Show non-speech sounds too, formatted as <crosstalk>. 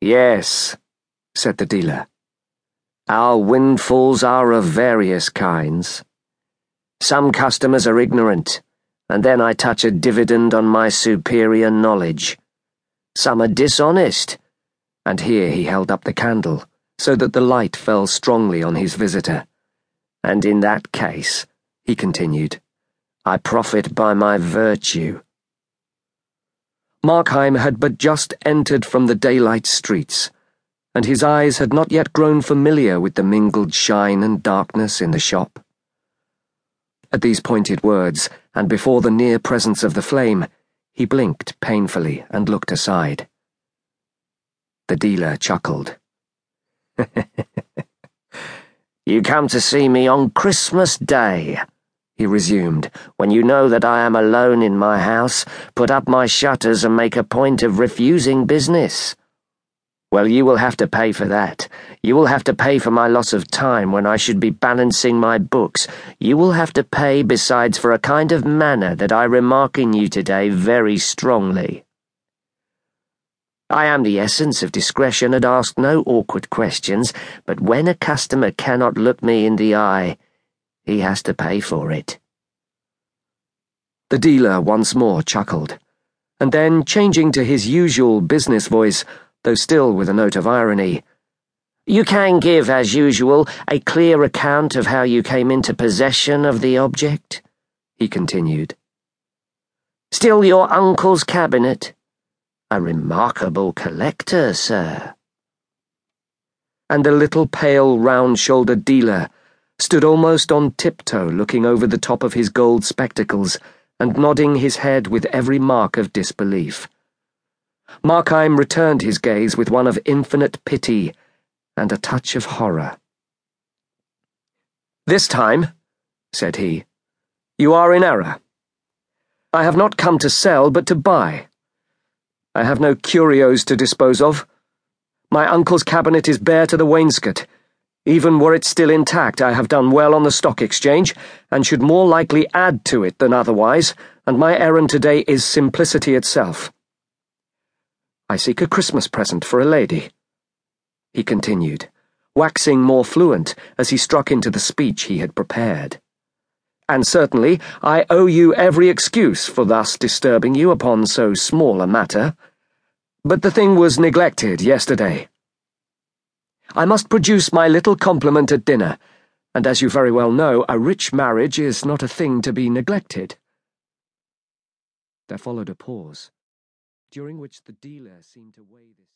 Yes, said the dealer. Our windfalls are of various kinds. Some customers are ignorant, and then I touch a dividend on my superior knowledge. Some are dishonest, and here he held up the candle so that the light fell strongly on his visitor. And in that case, he continued, I profit by my virtue. Markheim had but just entered from the daylight streets and his eyes had not yet grown familiar with the mingled shine and darkness in the shop. At these pointed words, and before the near presence of the flame, he blinked painfully and looked aside. The dealer chuckled. <laughs> you come to see me on Christmas Day, he resumed, when you know that I am alone in my house, put up my shutters and make a point of refusing business. Well, you will have to pay for that. You will have to pay for my loss of time when I should be balancing my books. You will have to pay besides for a kind of manner that I remark in you today very strongly. I am the essence of discretion and ask no awkward questions, but when a customer cannot look me in the eye, he has to pay for it. The dealer once more chuckled, and then, changing to his usual business voice, though still with a note of irony. You can give, as usual, a clear account of how you came into possession of the object, he continued. Still your uncle's cabinet? A remarkable collector, sir. And the little pale, round shouldered dealer stood almost on tiptoe looking over the top of his gold spectacles and nodding his head with every mark of disbelief. Markheim returned his gaze with one of infinite pity and a touch of horror. This time, said he, you are in error. I have not come to sell, but to buy. I have no curios to dispose of. My uncle's cabinet is bare to the wainscot. Even were it still intact, I have done well on the stock exchange, and should more likely add to it than otherwise, and my errand today is simplicity itself. I seek a Christmas present for a lady. He continued, waxing more fluent as he struck into the speech he had prepared. And certainly I owe you every excuse for thus disturbing you upon so small a matter. But the thing was neglected yesterday. I must produce my little compliment at dinner, and as you very well know, a rich marriage is not a thing to be neglected. There followed a pause during which the dealer seemed to weigh this.